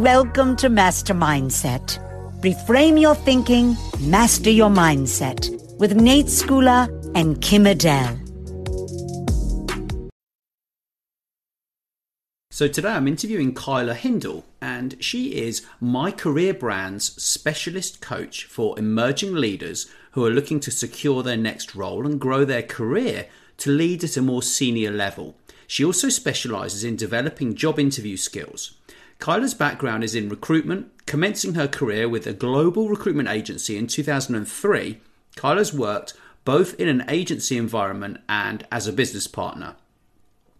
Welcome to Master Mindset. Reframe your thinking, master your mindset with Nate Schooler and Kim Adele. So today I'm interviewing Kyla Hindle, and she is My Career Brand's specialist coach for emerging leaders who are looking to secure their next role and grow their career to lead at a more senior level. She also specializes in developing job interview skills. Kyla's background is in recruitment, commencing her career with a global recruitment agency in 2003. Kyla's worked both in an agency environment and as a business partner,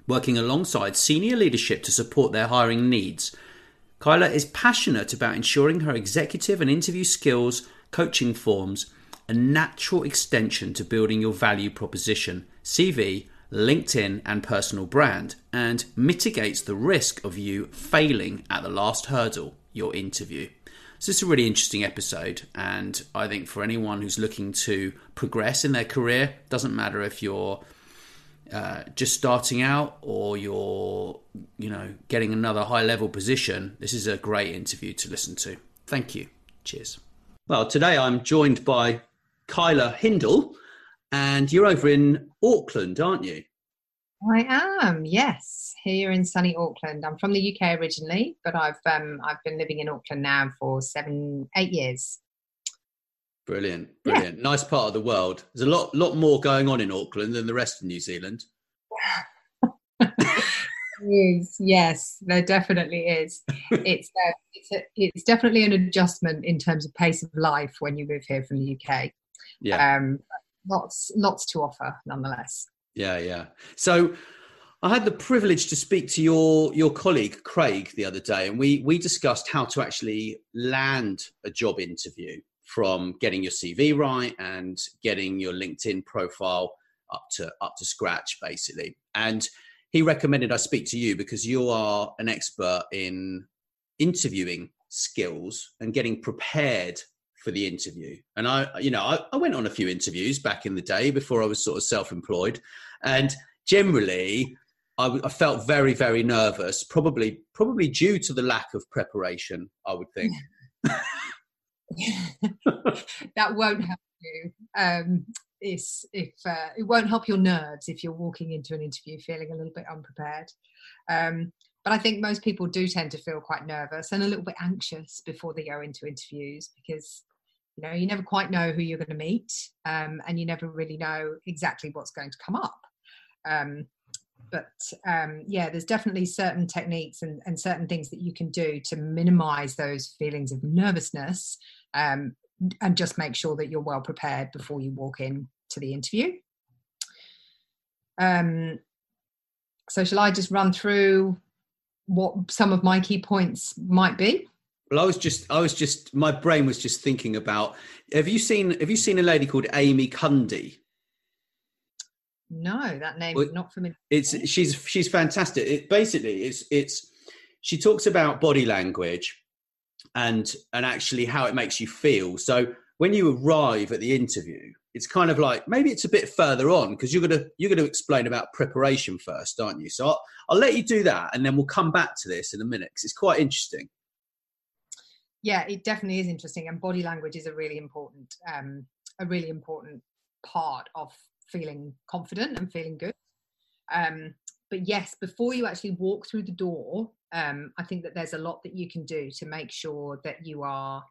working alongside senior leadership to support their hiring needs. Kyla is passionate about ensuring her executive and interview skills, coaching forms, a natural extension to building your value proposition, CV, LinkedIn, and personal brand, and mitigates the risk of you failing at the last hurdle, your interview. So, is a really interesting episode, and I think for anyone who's looking to progress in their career, doesn't matter if you're uh, just starting out or you're, you know, getting another high level position, this is a great interview to listen to. Thank you. Cheers. Well, today I'm joined by Kyla Hindle, and you're over in Auckland, aren't you? I am, yes, here in sunny Auckland. I'm from the UK originally, but I've um, I've been living in Auckland now for seven, eight years. Brilliant, brilliant. Yeah. Nice part of the world. There's a lot, lot more going on in Auckland than the rest of New Zealand. is yes, there definitely is. It's uh, it's a, it's definitely an adjustment in terms of pace of life when you move here from the UK. Yeah. Um, lots lots to offer nonetheless. Yeah, yeah. So I had the privilege to speak to your your colleague Craig the other day, and we we discussed how to actually land a job interview from getting your CV right and getting your LinkedIn profile up to up to scratch, basically. And he recommended I speak to you because you are an expert in interviewing skills and getting prepared for the interview. And I, you know, I, I went on a few interviews back in the day before I was sort of self-employed, and generally, I, I felt very, very nervous. Probably, probably due to the lack of preparation. I would think. that won't help you. Um, if uh, it won't help your nerves if you're walking into an interview feeling a little bit unprepared. Um, but I think most people do tend to feel quite nervous and a little bit anxious before they go into interviews because you know you never quite know who you're going to meet um, and you never really know exactly what's going to come up. Um, but um, yeah there's definitely certain techniques and, and, certain things that you can do to minimize those feelings of nervousness um, and just make sure that you're well prepared before you walk in to the interview. Um, so shall i just run through what some of my key points might be well, I was just, I was just, my brain was just thinking about. Have you seen, have you seen a lady called Amy Cuddy? No, that name well, not familiar. It's she's she's fantastic. It basically it's it's she talks about body language and and actually how it makes you feel. So when you arrive at the interview, it's kind of like maybe it's a bit further on because you're gonna you're gonna explain about preparation first, aren't you? So I'll, I'll let you do that, and then we'll come back to this in a minute because it's quite interesting yeah it definitely is interesting and body language is a really important um, a really important part of feeling confident and feeling good. Um, but yes before you actually walk through the door um, i think that there's a lot that you can do to make sure that you are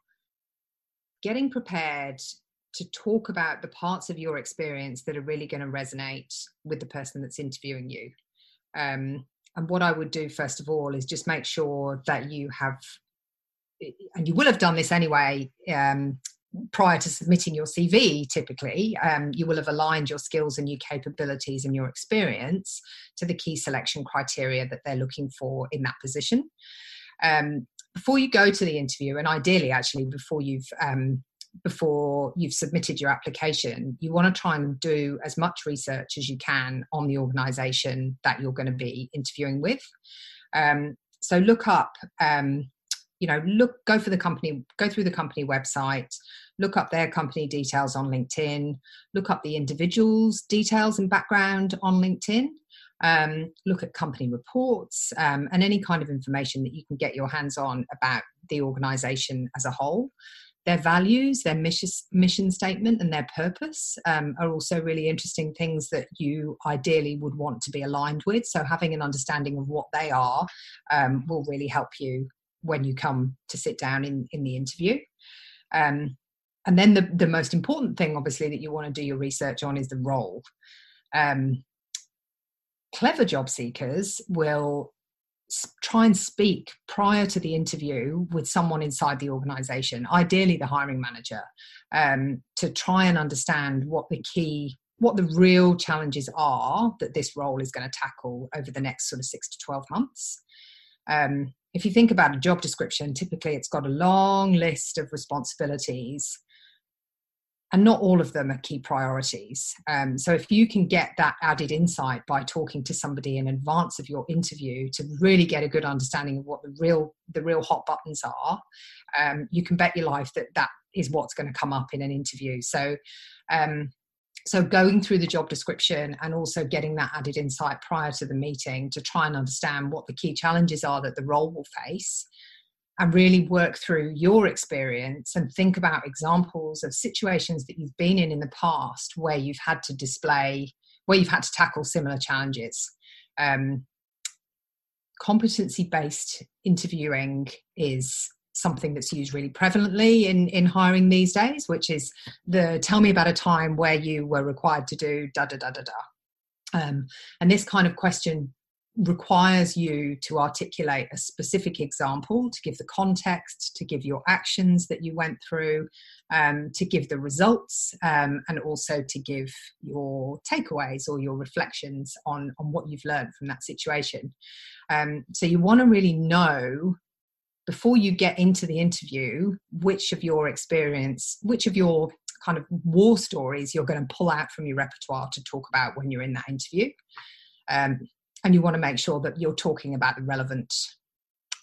getting prepared to talk about the parts of your experience that are really going to resonate with the person that's interviewing you. Um, and what i would do first of all is just make sure that you have and you will have done this anyway um, prior to submitting your CV, typically, um, you will have aligned your skills and your capabilities and your experience to the key selection criteria that they're looking for in that position. Um, before you go to the interview, and ideally, actually, before you've um, before you've submitted your application, you want to try and do as much research as you can on the organisation that you're going to be interviewing with. Um, so look up um, you know look go for the company go through the company website look up their company details on linkedin look up the individual's details and background on linkedin um, look at company reports um, and any kind of information that you can get your hands on about the organization as a whole. Their values their mission, statement and their purpose um, are also really interesting things that you ideally would want to be aligned with. So having an understanding of what they are um, will really help you when you come to sit down in, in the interview. Um, and then the, the most important thing, obviously, that you want to do your research on is the role. Um, clever job seekers will try and speak prior to the interview with someone inside the organization, ideally the hiring manager, um, to try and understand what the key, what the real challenges are that this role is going to tackle over the next sort of six to 12 months. Um, if you think about a job description, typically it's got a long list of responsibilities, and not all of them are key priorities. Um, so, if you can get that added insight by talking to somebody in advance of your interview to really get a good understanding of what the real the real hot buttons are, um, you can bet your life that that is what's going to come up in an interview. So, um, so going through the job description and also getting that added insight prior to the meeting to try and understand what the key challenges are that the role will face and really work through your experience and think about examples of situations that you've been in in the past where you've had to display where you've had to tackle similar challenges. Um, competency based interviewing is something that's used really prevalently in in hiring these days which is the tell me about a time where you were required to do da da da da da. Um, and this kind of question requires you to articulate a specific example to give the context to give your actions that you went through um, to give the results um, and also to give your takeaways or your reflections on on what you've learned from that situation. Um, so you want to really know before you get into the interview which of your experience which of your kind of war stories you're going to pull out from your repertoire to talk about when you're in that interview? Um, and you want to make sure that you're talking about the relevant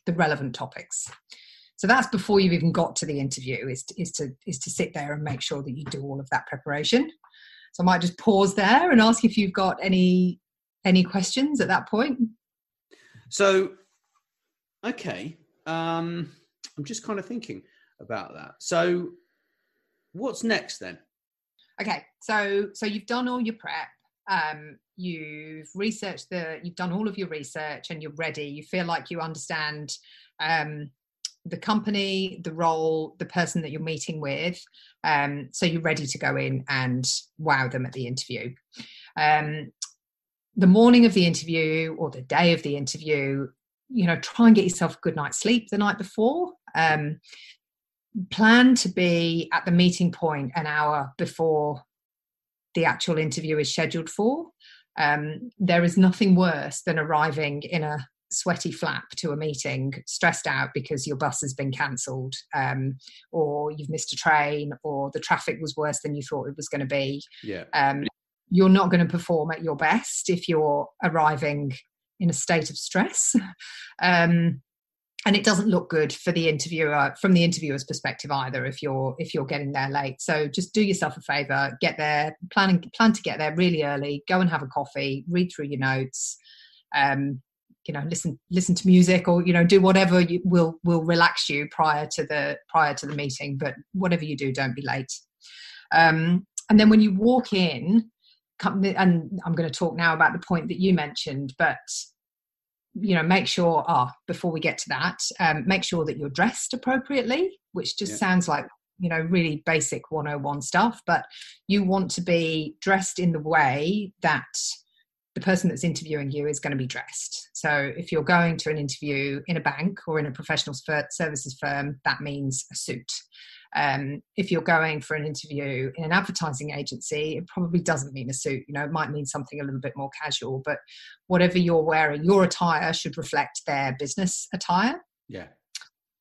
the relevant topics. So that's before you've even got to the interview is to, is to is to sit there and make sure that you do all of that preparation. So i might just pause there and ask if you've got any any questions at that point. So okay um, I'm just kind of thinking about that. So, what's next then? Okay, so so you've done all your prep. Um, you've researched the, you've done all of your research, and you're ready. You feel like you understand um, the company, the role, the person that you're meeting with. Um, so you're ready to go in and wow them at the interview. Um, the morning of the interview or the day of the interview, you know try and get yourself a good night's sleep the night before. Um, plan to be at the meeting point an hour before the actual interview is scheduled for. Um, there is nothing worse than arriving in a sweaty flap to a meeting stressed out because your bus has been cancelled um, or you've missed a train or the traffic was worse than you thought it was going to be. Yeah. Um, you're not going to perform at your best if you're arriving in a state of stress. Um, and it doesn't look good for the interviewer from the interviewer's perspective either if you're if you're getting there late so just do yourself a favor get there plan plan to get there really early go and have a coffee read through your notes um, you know listen listen to music or you know do whatever you will will relax you prior to the prior to the meeting but whatever you do don't be late um, and then when you walk in and I'm going to talk now about the point that you mentioned, but you know, make sure, ah, oh, before we get to that, um, make sure that you're dressed appropriately, which just yeah. sounds like you know really basic 101 stuff but you want to be dressed in the way that the person that's interviewing you is going to be dressed so if you're going to an interview in a bank or in a professional services firm that means a suit Um, if you're going for an interview in an advertising agency, it probably doesn't mean a suit. You know, it might mean something a little bit more casual, but whatever you're wearing, your attire should reflect their business attire. Yeah.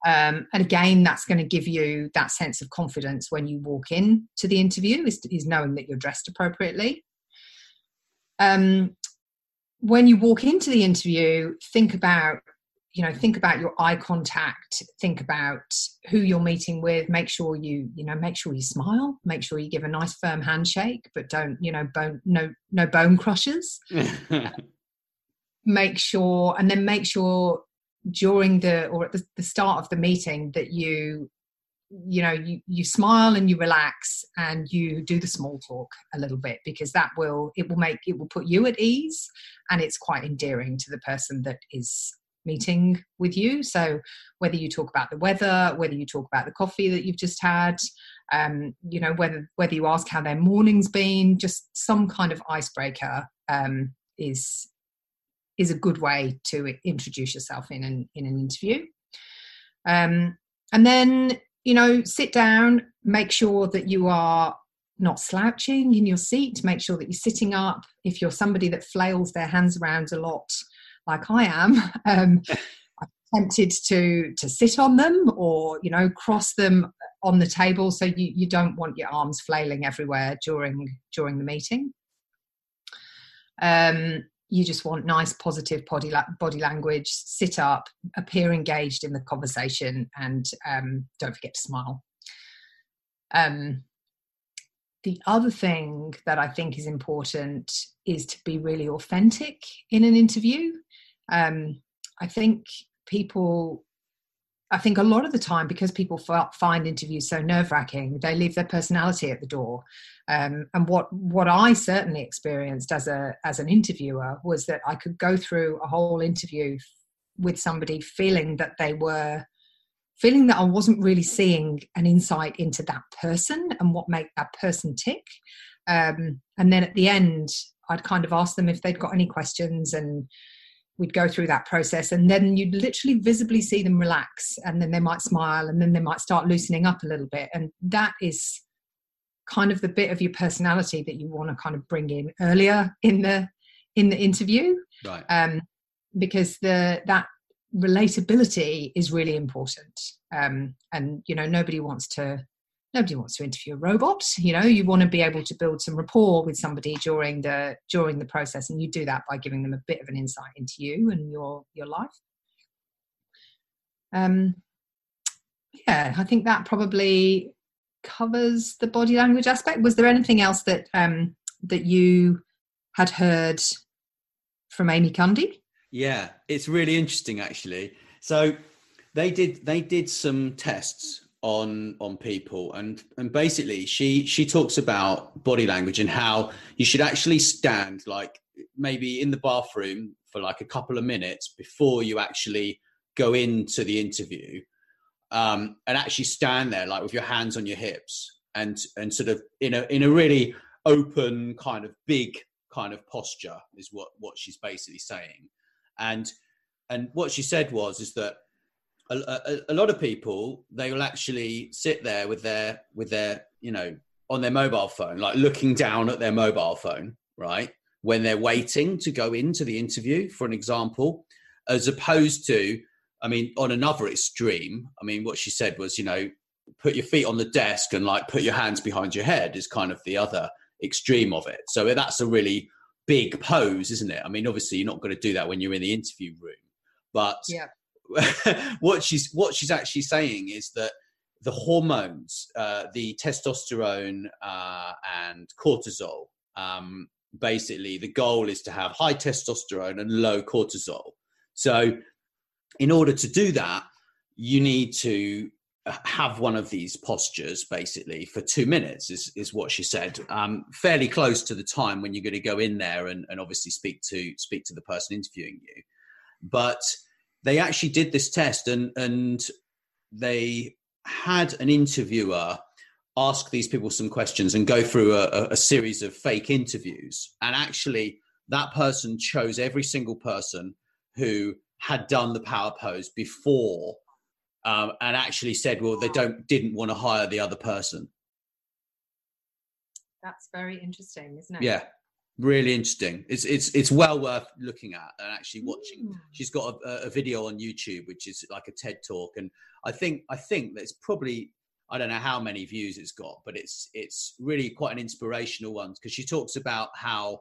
Um, and again, that's going to give you that sense of confidence when you walk in to the interview, is, is knowing that you're dressed appropriately. Um, when you walk into the interview, think about you know think about your eye contact think about who you're meeting with make sure you you know make sure you smile make sure you give a nice firm handshake but don't you know bone no no bone crushers. Make sure and then make sure during the or at the, the start of the meeting that you you know you you smile and you relax and you do the small talk a little bit because that will it will make it will put you at ease and it's quite endearing to the person that is meeting with you so whether you talk about the weather whether you talk about the coffee that you've just had um, you know whether whether you ask how their morning's been just some kind of icebreaker um, is is a good way to introduce yourself in an in an interview. Um, and then you know, sit down, make sure that you are not slouching in your seat. Make sure that you're sitting up. If you're somebody that flails their hands around a lot, like I am, um, I'm tempted to to sit on them or you know cross them on the table so you, you don't want your arms flailing everywhere during during the meeting. Um, you just want nice positive body la- body language sit up appear engaged in the conversation and um, don't forget to smile um, the other thing that i think is important is to be really authentic in an interview um, i think people I think a lot of the time, because people find interviews so nerve wracking, they leave their personality at the door. Um, and what what I certainly experienced as a as an interviewer was that I could go through a whole interview with somebody feeling that they were feeling that I wasn't really seeing an insight into that person and what made that person tick. Um, and then at the end, I'd kind of ask them if they'd got any questions and we'd go through that process and then you'd literally visibly see them relax and then they might smile and then they might start loosening up a little bit and that is kind of the bit of your personality that you want to kind of bring in earlier in the in the interview. Right. Um because the that relatability is really important. Um and you know nobody wants to nobody wants to interview a robot you know you want to be able to build some rapport with somebody during the during the process and you do that by giving them a bit of an insight into you and your your life. Um yeah i think that probably covers the body language aspect. Was there anything else that um that you had heard from amy cuddy? Yeah it's really interesting actually. So they did they did some tests on on people. And and basically she she talks about body language and how you should actually stand like maybe in the bathroom for like a couple of minutes before you actually go into the interview um, and actually stand there like with your hands on your hips and and sort of in a in a really open kind of big kind of posture is what what she's basically saying. And and what she said was is that a, a, a, lot of people they will actually sit there with their with their you know on their mobile phone like looking down at their mobile phone right when they're waiting to go into the interview for an example as opposed to i mean on another extreme i mean what she said was you know put your feet on the desk and like put your hands behind your head is kind of the other extreme of it. So that's a really big pose isn't it? I mean obviously you're not going to do that when you're in the interview room but yeah what she's what she's actually saying is that the hormones, uh, the testosterone uh, and cortisol, um, basically the goal is to have high testosterone and low cortisol. So, in order to do that, you need to have one of these postures basically for two minutes is, is what she said um, fairly close to the time when you're going to go in there and, and obviously speak to speak to the person interviewing you but they actually did this test and and they had an interviewer ask these people some questions and go through a, a, series of fake interviews and actually that person chose every single person who had done the power pose before um, and actually said, well, they don't didn't want to hire the other person. That's very interesting, isn't it? Yeah, really interesting. It's it's it's well worth looking at and actually watching. Mm. She's got a, a video on YouTube, which is like a TED talk, and I think I think that's probably I don't know how many views it's got, but it's it's really quite an inspirational one because she talks about how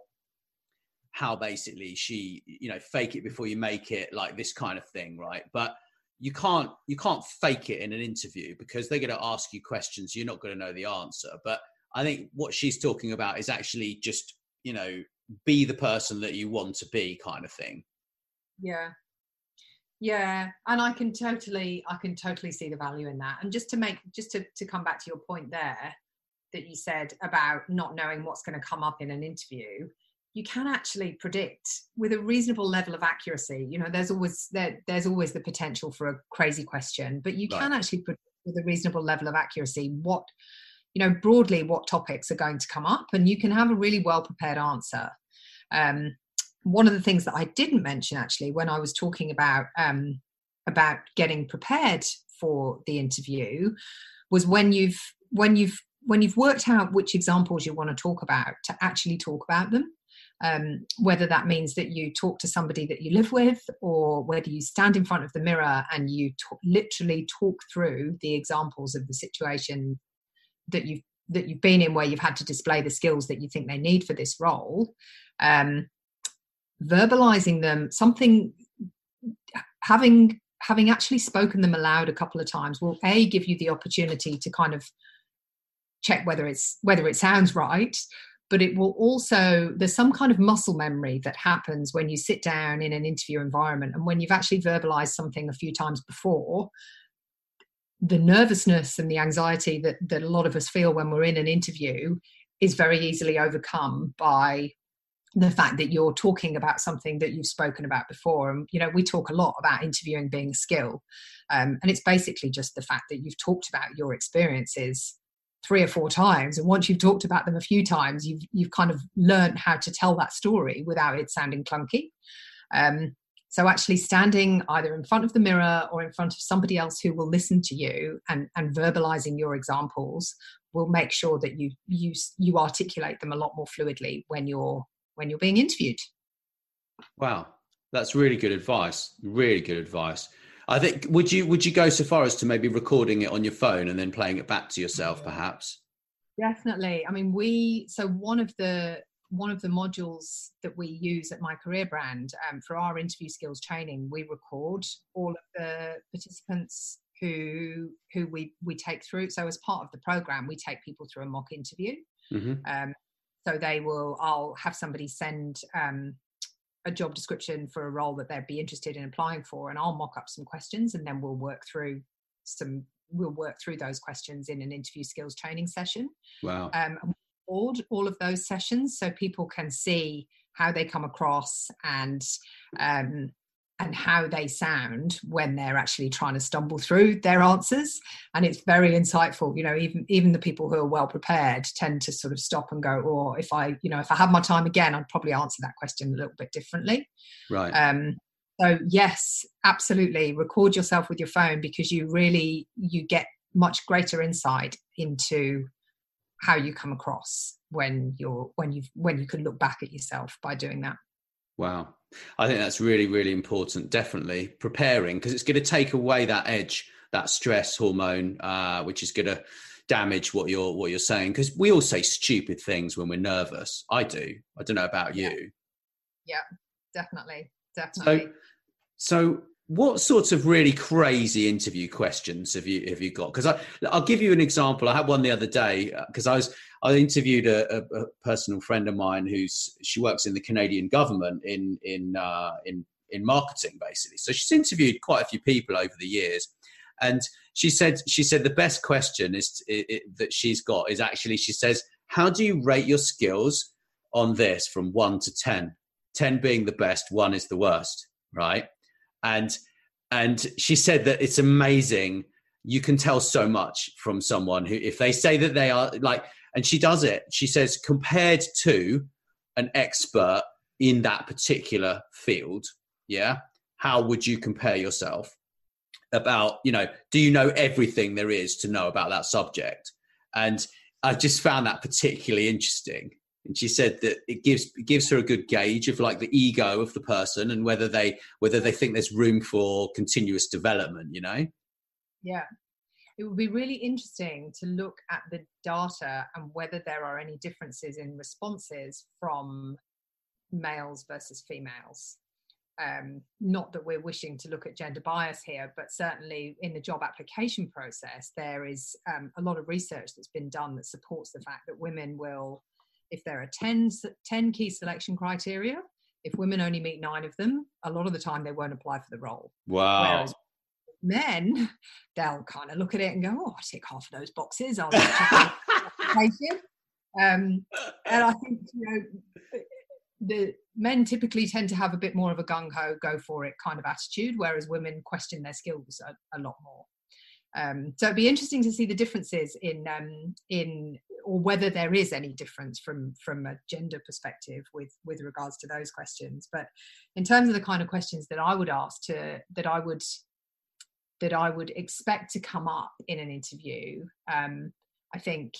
how basically she you know fake it before you make it like this kind of thing right but you can't you can't fake it in an interview because they're going to ask you questions you're not going to know the answer but i think what she's talking about is actually just you know be the person that you want to be kind of thing. Yeah. Yeah and i can totally i can totally see the value in that. And just to make just to, to come back to your point there that you said about not knowing what's going to come up in an interview you can actually predict with a reasonable level of accuracy you know there's always there, there's always the potential for a crazy question but you can actually predict with a reasonable level of accuracy what you know broadly what topics are going to come up and you can have a really well prepared answer. Um, one of the things that i didn't mention actually when i was talking about um, about getting prepared for the interview was when you've when you've when you've worked out which examples you want to talk about to actually talk about them. Um, whether that means that you talk to somebody that you live with or whether you stand in front of the mirror and you t- literally talk through the examples of the situation that you've that you've been in where you've had to display the skills that you think they need for this role um, verbalizing them something having having actually spoken them aloud a couple of times will a give you the opportunity to kind of check whether it's whether it sounds right but it will also there's some kind of muscle memory that happens when you sit down in an interview environment and when you've actually verbalized something a few times before the nervousness and the anxiety that, that a lot of us feel when we're in an interview is very easily overcome by the fact that you're talking about something that you've spoken about before. And you know we talk a lot about interviewing being a skill um, and it's basically just the fact that you've talked about your experiences three or four times and once you've talked about them a few times you've you've kind of learned how to tell that story without it sounding clunky. Um, so actually standing either in front of the mirror or in front of somebody else who will listen to you and, and verbalizing your examples will make sure that you you you articulate them a lot more fluidly when you're when you're being interviewed. wow. That's really good advice. Really good advice. I think would you would you go so far as to maybe recording it on your phone and then playing it back to yourself perhaps? Definitely. I mean, we so one of the one of the modules that we use at my career brand um, for our interview skills training, we record all of the participants who who we we take through. So as part of the program, we take people through a mock interview. hmm Um, so they will, I'll have somebody send um, a job description for a role that they'd be interested in applying for, and I'll mock up some questions, and then we'll work through some. We'll work through those questions in an interview skills training session. wow Um, record all of those sessions so people can see how they come across and um, and how they sound when they're actually trying to stumble through their answers. And it's very insightful you know even even the people who are well prepared tend to sort of stop and go or if i you know if i had my time again i'd probably answer that question a little bit differently. Right. Um so yes absolutely. Record yourself with your phone because you really you get much greater insight into how you come across when you're when you when you can look back at yourself by doing that Wow. I think that's really, really important. Definitely preparing because it's going to take away that edge, that stress hormone, uh, which is going to damage what you're what you're saying. Because we all say stupid things when we're nervous. I do. I don't know about you. Yeah, definitely definitely So, what sorts of really crazy interview questions have you have you got? Because I I'll give you an example. I had one the other day because I was I interviewed a, a, a personal friend of mine who's she works in the Canadian government in in uh, in in marketing basically. So she's interviewed quite a few people over the years, and she said she said the best question is that she's got is actually she says how do you rate your skills on this from one to ten? Ten being the best, one is the worst, right? And and she said that it's amazing. You can tell so much from someone who if they say that they are like and she does it. She says compared to an expert in that particular field yeah how would you compare yourself about you know do you know everything there is to know about that subject? And i just found that particularly interesting and she said that it gives it gives her a good gauge of like the ego of the person and whether they whether they think there's room for continuous development you know? Yeah. It would be really interesting to look at the data and whether there are any differences in responses from males versus females. Um, not that we're wishing to look at gender bias here, but certainly in the job application process, there is um, a lot of research that's been done that supports the fact that women will, if there are 10, 10 key selection criteria, if women only meet nine of them, a lot of the time they won't apply for the role. Wow. Whereas men, they'll kind of look at it and go, oh, I tick half of those boxes. I'll check application. Um, and I think, you know, the men typically tend to have a bit more of a gung ho, go for it kind of attitude, whereas women question their skills a, a lot more. Um, so it'd be interesting to see the differences in um, in or whether there is any difference from from a gender perspective with with regards to those questions. But in terms of the kind of questions that I would ask to that I would that I would expect to come up in an interview, um, I think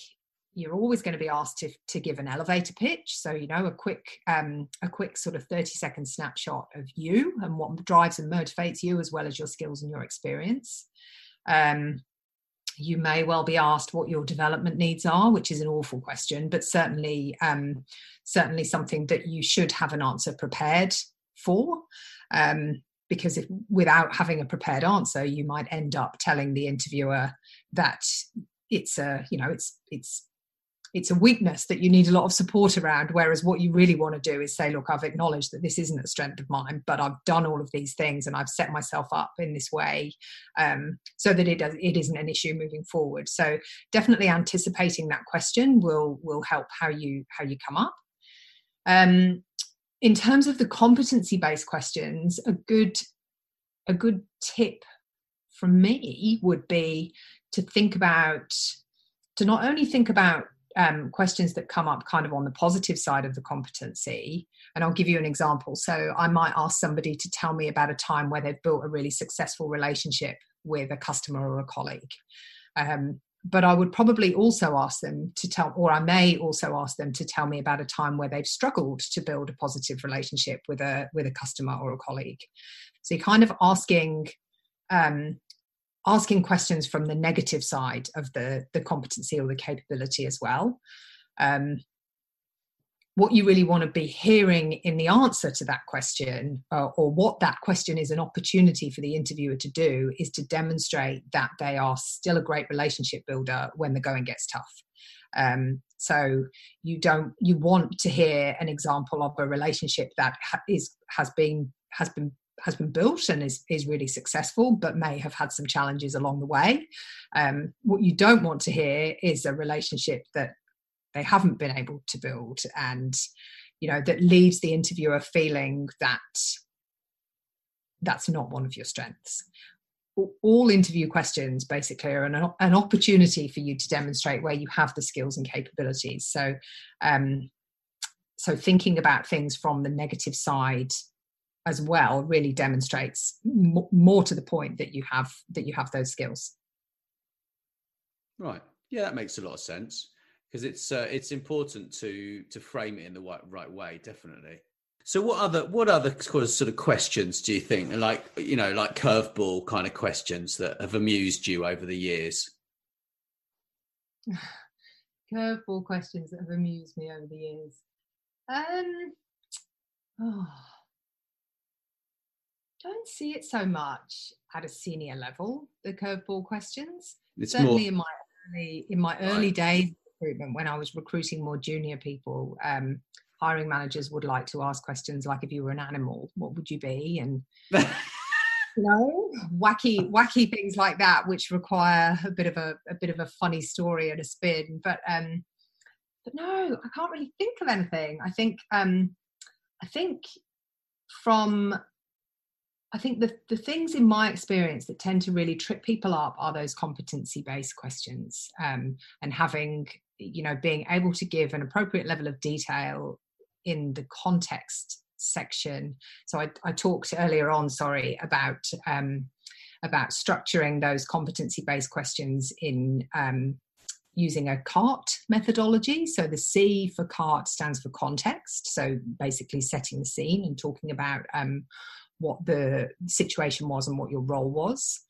you're always going to be asked to, to give an elevator pitch so you know a quick um, a quick sort of 30 second snapshot of you and what drives and motivates you as well as your skills and your experience um, you may well be asked what your development needs are which is an awful question but certainly um, certainly something that you should have an answer prepared for um, because if without having a prepared answer you might end up telling the interviewer that it's a you know it's it's it's a weakness that you need a lot of support around whereas what you really want to do is say look i've acknowledged that this isn't a strength of mine but i've done all of these things and i've set myself up in this way um, so that it does it isn't an issue moving forward. So definitely anticipating that question will will help how you how you come up. Um, in terms of the competency based questions a good a good tip from me would be to think about to not only think about um, questions that come up kind of on the positive side of the competency. And I'll give you an example. So I might ask somebody to tell me about a time where they've built a really successful relationship with a customer or a colleague. Um, but I would probably also ask them to tell, or I may also ask them to tell me about a time where they've struggled to build a positive relationship with a with a customer or a colleague. So you're kind of asking um, asking questions from the negative side of the the competency or the capability as well. Um, what you really want to be hearing in the answer to that question uh, or what that question is an opportunity for the interviewer to do is to demonstrate that they are still a great relationship builder when the going gets tough. Um, so you don't you want to hear an example of a relationship that ha- is has been has been has been built and is, is really successful, but may have had some challenges along the way. Um, what you don't want to hear is a relationship that they haven't been able to build and you know that leaves the interviewer feeling that that's not one of your strengths all interview questions basically are an, an opportunity for you to demonstrate where you have the skills and capabilities so um, so thinking about things from the negative side as well really demonstrates m- more to the point that you have that you have those skills. Right. Yeah that makes a lot of sense because it's uh, it's important to to frame it in the right, right way definitely. So what other what other sort of questions do you think like you know like curveball kind of questions that have amused you over the years? Curveball questions that have amused me over the years. Um oh don't see it so much at a senior level. The curveball questions. It's Certainly more... in my early in my early right. days recruitment, when I was recruiting more junior people, um, hiring managers would like to ask questions like, "If you were an animal, what would you be?" and you know, wacky wacky things like that, which require a bit of a, a bit of a funny story and a spin. But um, but no, I can't really think of anything. I think um, I think from I think the, the things in my experience that tend to really trip people up are those competency based questions um, and having, you know, being able to give an appropriate level of detail in the context section. So I, I talked earlier on, sorry, about um, about structuring those competency based questions in um, using a CART methodology. So the C for CART stands for context. So basically setting the scene and talking about um, what the situation was and what your role was.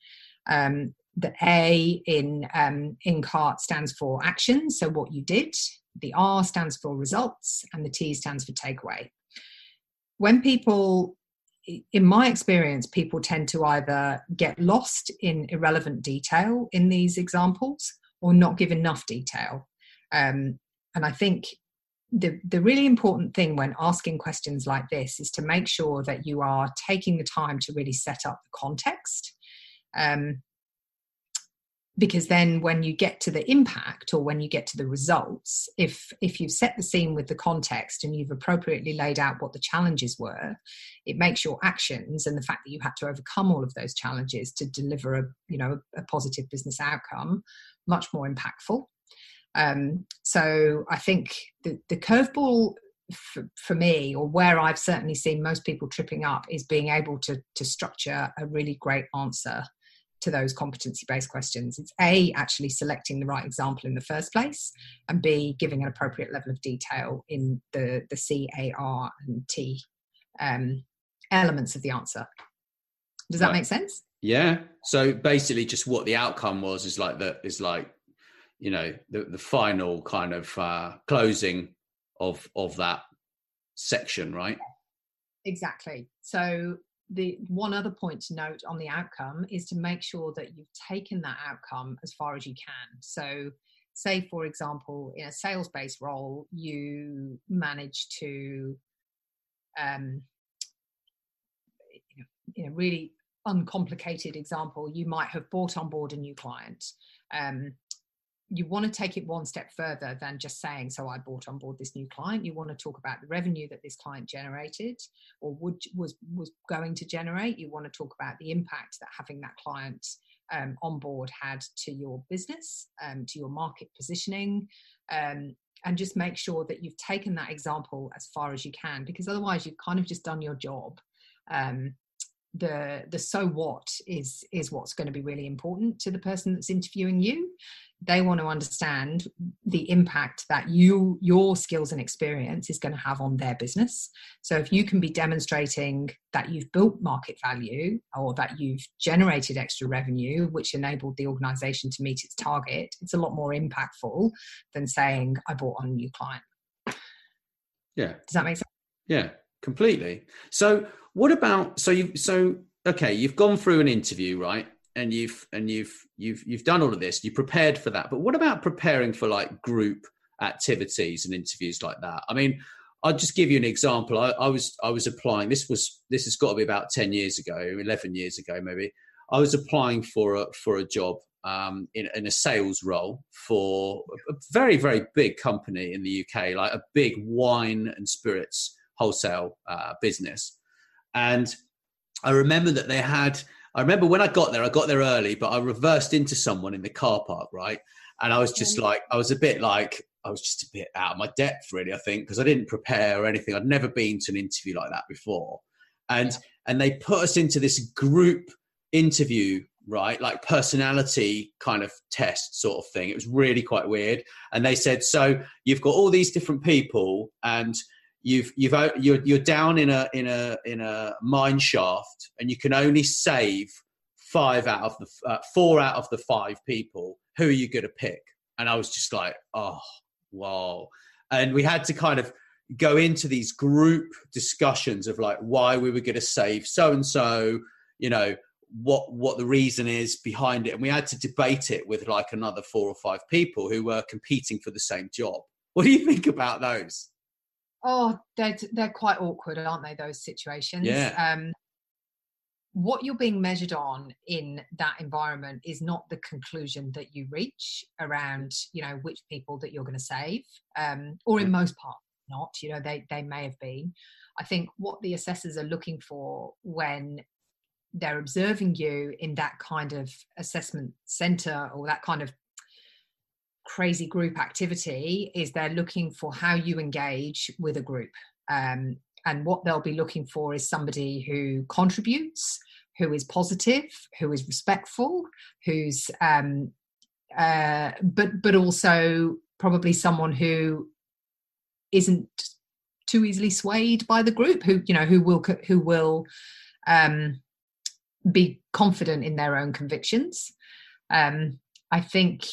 Um, the A in um, in CART stands for action, so what you did. The R stands for results, and the T stands for takeaway. When people, in my experience, people tend to either get lost in irrelevant detail in these examples or not give enough detail. Um, and I think the, the really important thing when asking questions like this is to make sure that you are taking the time to really set up the context. Um, because then when you get to the impact or when you get to the results if if you've set the scene with the context and you've appropriately laid out what the challenges were it makes your actions and the fact that you had to overcome all of those challenges to deliver a you know a positive business outcome much more impactful um, so i think the, the curveball for, for, me or where i've certainly seen most people tripping up is being able to to structure a really great answer to those competency based questions. It's A, actually selecting the right example in the first place, and B, giving an appropriate level of detail in the, the C, A, R, and T um, elements of the answer. Does that right. make sense? Yeah. So basically, just what the outcome was is like the is like you know the the final kind of uh, closing of of that section, right? Exactly. So the one other point to note on the outcome is to make sure that you've taken that outcome as far as you can. So, say for example, in a sales based role, you manage to, um, in a really uncomplicated example, you might have brought on board a new client. Um, you want to take it one step further than just saying, so I bought on board this new client. You want to talk about the revenue that this client generated or would was was going to generate. You want to talk about the impact that having that client um, on board had to your business, um, to your market positioning, um, and just make sure that you've taken that example as far as you can, because otherwise you've kind of just done your job. Um, the the so what is is what's going to be really important to the person that's interviewing you. They want to understand the impact that you your skills and experience is going to have on their business. So if you can be demonstrating that you've built market value or that you've generated extra revenue which enabled the organization to meet its target it's a lot more impactful than saying i bought on a new client. Yeah. Does that make sense? Yeah completely. So what about so you so okay you've gone through an interview right? And you've and you've you've you've done all of this you prepared for that. But what about preparing for like group activities and interviews like that? I mean i'll just give you an example. I, I, was i was applying this was this has got to be about 10 years ago 11 years ago maybe. I was applying for a for a job um, in, in a sales role for a very very big company in the uk like a big wine and spirits wholesale uh, business and i remember that they had I remember when I got there, I got there early, but I reversed into someone in the car park, right? And I was just like, I was a bit like, I was just a bit out of my depth, really. I think because I didn't prepare or anything. I'd never been to an interview like that before, and yeah. and they put us into this group interview, right? Like personality kind of test sort of thing. It was really quite weird. And they said, so you've got all these different people, and you've you've you're you're down in a in a in a mine shaft and you can only save five out of the uh, four out of the five people. Who are you going to pick? And i was just like oh wow. And we had to kind of go into these group discussions of like why we were going to save so and so you know what what the reason is behind it. And we had to debate it with like another four or five people who were competing for the same job. What do you think about those oh they're they're quite awkward aren't they those situations? Yeah. Um what you're being measured on in that environment is not the conclusion that you reach around you know which people that you're going to save um or in most part not you know they they may have been. I think what the assessors are looking for when they're observing you in that kind of assessment center or that kind of crazy group activity is they're looking for how you engage with a group. Um, and what they'll be looking for is somebody who contributes, who is positive, who is respectful, who's um, uh, but but also probably someone who isn't too easily swayed by the group, who you know who will who will um, be confident in their own convictions. Um, I think,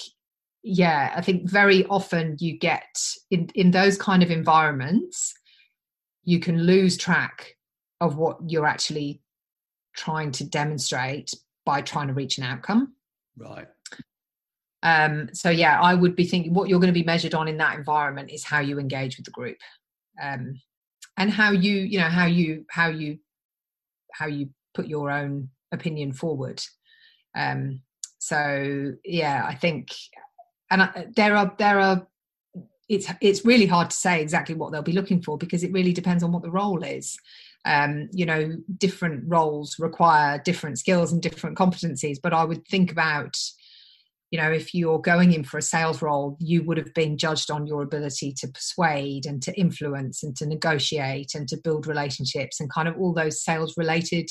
yeah, I think very often you get in in those kind of environments, you can lose track of what you're actually trying to demonstrate by trying to reach an outcome. Right. Um, so yeah, I would be thinking what you're going to be measured on in that environment is how you engage with the group, um, and how you, you know, how you, how you, how you put your own opinion forward. Um, so yeah, I think, and I, there are there are it's it's really hard to say exactly what they'll be looking for because it really depends on what the role is. Um, you know different roles require different skills and different competencies but i would think about you know if you're going in for a sales role you would have been judged on your ability to persuade and to influence and to negotiate and to build relationships and kind of all those sales related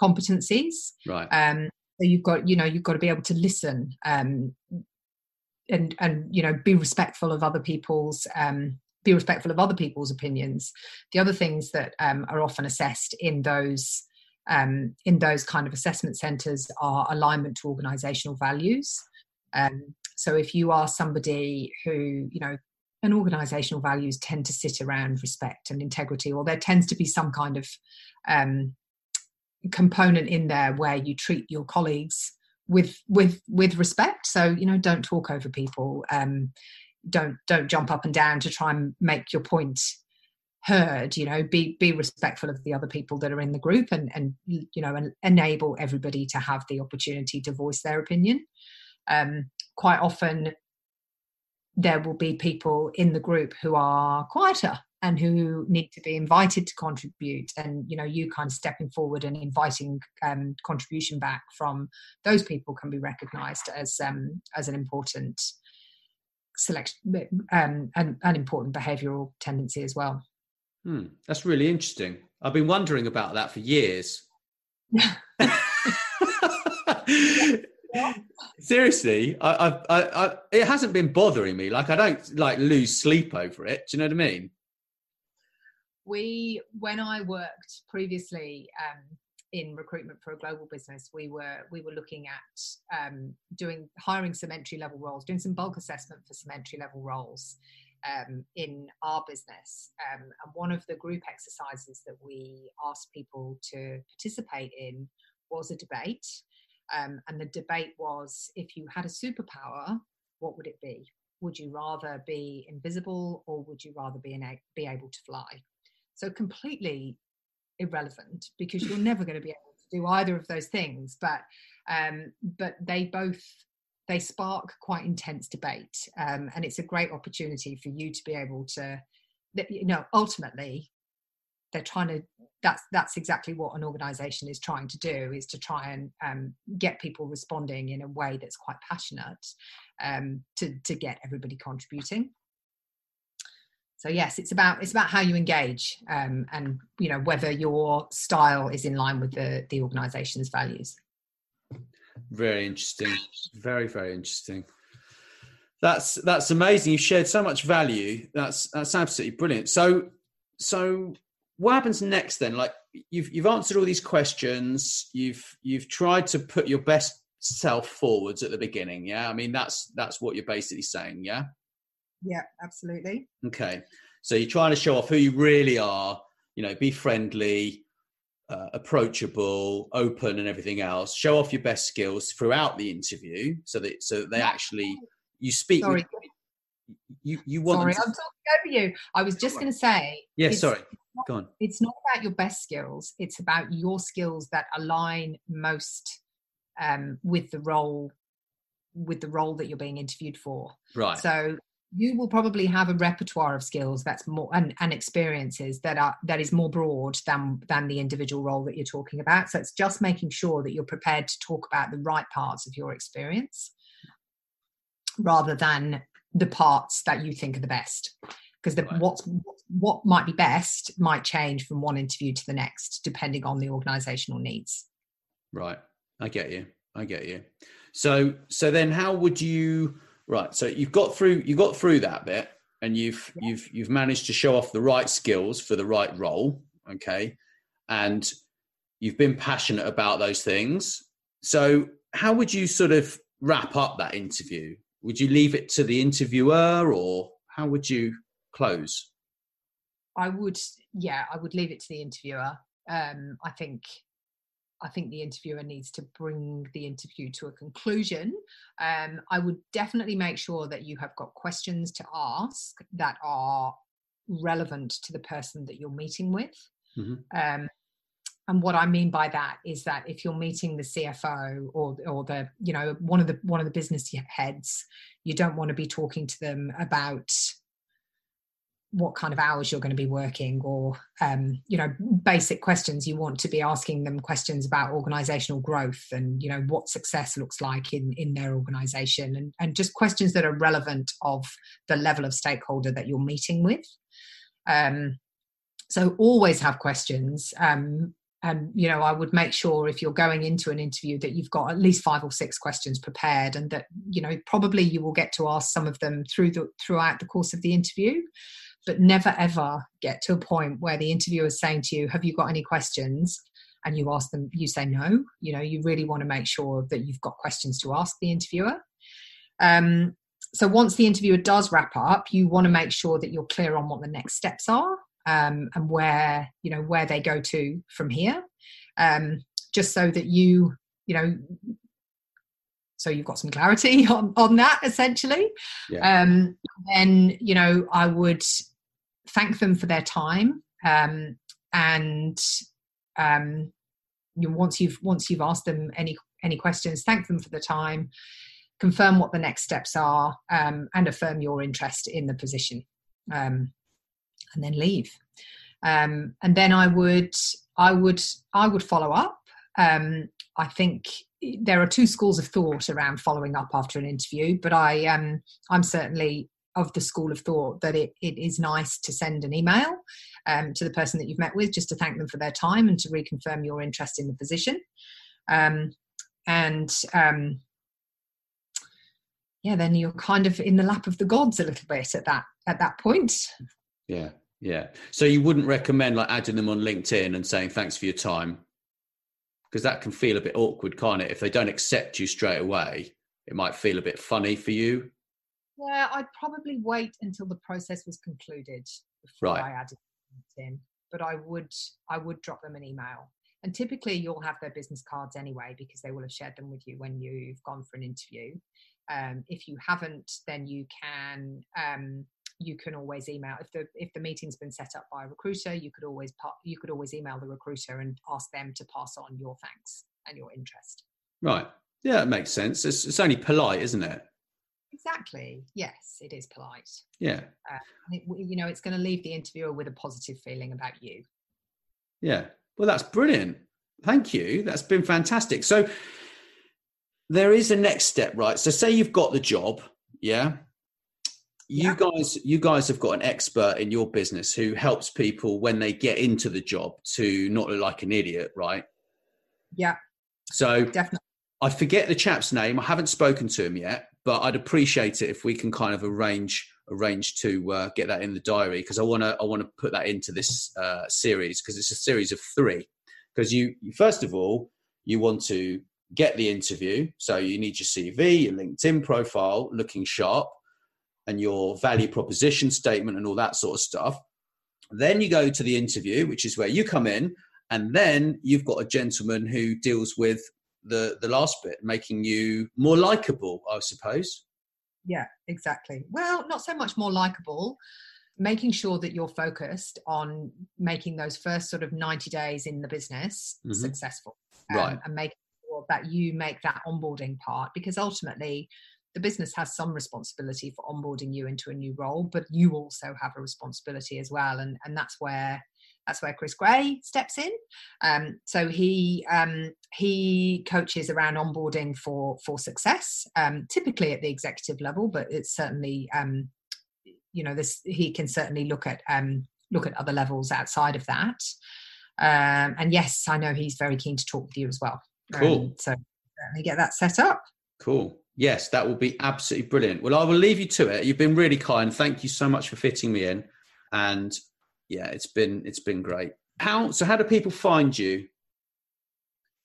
competencies. Right. Um so you've got you know you've got to be able to listen um and and you know be respectful of other people's um be respectful of other people's opinions. The other things that um, are often assessed in those um, in those kind of assessment centres are alignment to organisational values. Um, so if you are somebody who you know and organisational values tend to sit around respect and integrity, or there tends to be some kind of um, component in there where you treat your colleagues with with with respect. So you know don't talk over people. Um don't don't jump up and down to try and make your point heard you know. Be be respectful of the other people that are in the group and and you know enable everybody to have the opportunity to voice their opinion. Um quite often there will be people in the group who are quieter and who need to be invited to contribute and you know you kind of stepping forward and inviting um, contribution back from those people can be recognized as um, as an important selection um, and an important behavioural tendency as well. Hmm, that's really interesting. I've been wondering about that for years. Seriously, I, I, I, it hasn't been bothering me. Like I don't like lose sleep over it. Do you know what I mean? We, when I worked previously um, in recruitment for a global business, we were we were looking at um, doing hiring some entry level roles, doing some bulk assessment for some entry level roles um, in our business. Um, and one of the group exercises that we asked people to participate in was a debate. Um, and the debate was if you had a superpower, what would it be? Would you rather be invisible or would you rather be, in, be able to fly? So completely irrelevant because you're never going to be able to do either of those things but um, but they both they spark quite intense debate um, and it's a great opportunity for you to be able to you know ultimately they're trying to that's that's exactly what an organization is trying to do is to try and um, get people responding in a way that's quite passionate um, to to get everybody contributing so yes it's about it's about how you engage um, and you know whether your style is in line with the the organization's values. Very interesting. Very very interesting. That's that's amazing. You shared so much value. That's that's absolutely brilliant. So so what happens next then? Like you've you've answered all these questions. You've you've tried to put your best self forwards at the beginning yeah? I mean that's that's what you're basically saying yeah yeah, absolutely. Okay. So you're trying to show off who you really are, you know, be friendly, uh, approachable, open, and everything else. Show off your best skills throughout the interview, so that so that they actually you speak. Sorry. With, you you want. Sorry, to... I'm talking over you. I was just going to say. Yeah, sorry. Not, Go on. It's not about your best skills. It's about your skills that align most um, with the role with the role that you're being interviewed for. Right. So you will probably have a repertoire of skills that's more and, and experiences that are that is more broad than than the individual role that you're talking about so it's just making sure that you're prepared to talk about the right parts of your experience rather than the parts that you think are the best because the, right. what's what might be best might change from one interview to the next depending on the organizational needs Right. I get you. I get you. So so then how would you right, so you've got through you got through that bit and you've yeah. you've you've managed to show off the right skills for the right role, okay? And you've been passionate about those things. So how would you sort of wrap up that interview? Would you leave it to the interviewer or how would you close? I would, yeah, I would leave it to the interviewer. Um, I think I think the interviewer needs to bring the interview to a conclusion. Um, I would definitely make sure that you have got questions to ask that are relevant to the person that you're meeting with. Mm-hmm. Um, and what I mean by that is that if you're meeting the CFO or or the you know one of the one of the business heads, you don't want to be talking to them about what kind of hours you're going to be working or um, you know basic questions you want to be asking them questions about organizational growth and you know what success looks like in in their organization and, and just questions that are relevant of the level of stakeholder that you're meeting with. Um, so always have questions um, and you know i would make sure if you're going into an interview that you've got at least five or six questions prepared and that you know probably you will get to ask some of them through the throughout the course of the interview but never ever get to a point where the interviewer is saying to you, Have you got any questions? And you ask them, you say no. You know, you really want to make sure that you've got questions to ask the interviewer. Um, so once the interviewer does wrap up, you want to make sure that you're clear on what the next steps are um, and where you know where they go to from here, um, just so that you you know so you've got some clarity on on that essentially. Yeah. Um, then you know I would thank them for their time um, and um, you, once you've once you've asked them any any questions thank them for the time confirm what the next steps are um, and affirm your interest in the position um, and then leave. Um, and then i would i would i would follow up. Um, i think there are two schools of thought around following up after an interview but i um, i'm certainly of the school of thought that it, it is nice to send an email um, to the person that you've met with just to thank them for their time and to reconfirm your interest in the position. Um, and um, yeah, then you're kind of in the lap of the gods a little bit at that at that point. Yeah, yeah. So you wouldn't recommend like adding them on LinkedIn and saying thanks for your time, because that can feel a bit awkward, can't it? If they don't accept you straight away, it might feel a bit funny for you. Yeah, I'd probably wait until the process was concluded before right. I added in. But I would I would drop them an email. And typically you'll have their business cards anyway because they will have shared them with you when you've gone for an interview. Um, if you haven't, then you can um, you can always email if the if the meeting's been set up by a recruiter. You could always you could always email the recruiter and ask them to pass on your thanks and your interest. Right. Yeah, it makes sense. It's, it's only polite, isn't it? Exactly. Yes, it is polite. Yeah. Uh, it, you know, it's going to leave the interviewer with a positive feeling about you. Yeah. Well, that's brilliant. Thank you. That's been fantastic. So there is a next step, right? So say you've got the job, yeah. You yeah. guys, you guys have got an expert in your business who helps people when they get into the job to not look like an idiot, right? Yeah. So definitely. I forget the chap's name. I haven't spoken to him yet, but I'd appreciate it if we can kind of arrange arrange to uh, get that in the diary because I want to I want to put that into this uh, series because it's a series of three. Because you, you first of all you want to get the interview, so you need your CV, your LinkedIn profile looking sharp, and your value proposition statement and all that sort of stuff. Then you go to the interview, which is where you come in, and then you've got a gentleman who deals with the the last bit, making you more likable, I suppose. Yeah, exactly. Well, not so much more likable, making sure that you're focused on making those first sort of 90 days in the business mm-hmm. successful. Um, right. And making sure that you make that onboarding part because ultimately the business has some responsibility for onboarding you into a new role, but you also have a responsibility as well. And, and that's where that's where Chris Gray steps in. Um, so he um, he coaches around onboarding for for success, um, typically at the executive level, but it's certainly um, you know this he can certainly look at um, look at other levels outside of that. Um, and yes, I know he's very keen to talk with you as well. Cool. So certainly get that set up. Cool. Yes, that will be absolutely brilliant. Well, I will leave you to it. You've been really kind. Thank you so much for fitting me in. And yeah, it's been it's been great. How so how do people find you?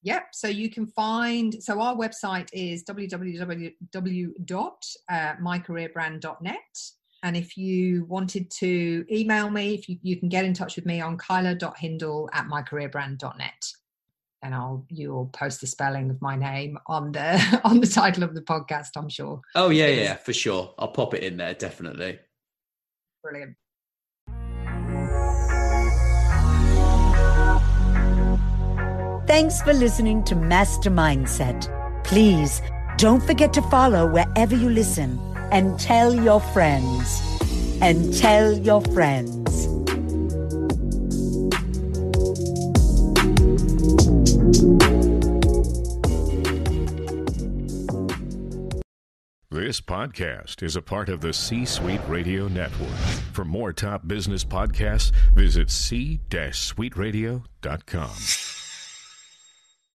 Yep. So you can find, so our website is www.mycareerbrand.net. Uh, and if you wanted to email me, if you, you can get in touch with me on kyla.hindle at mycareerbrand.net. And I'll you'll post the spelling of my name on the on the title of the podcast, I'm sure. Oh yeah, yeah, for sure. I'll pop it in there, definitely. Brilliant. Thanks for listening to Master Mindset. Please don't forget to follow wherever you listen and tell your friends. And tell your friends. This podcast is a part of the C Suite Radio Network. For more top business podcasts, visit c-suiteradio.com.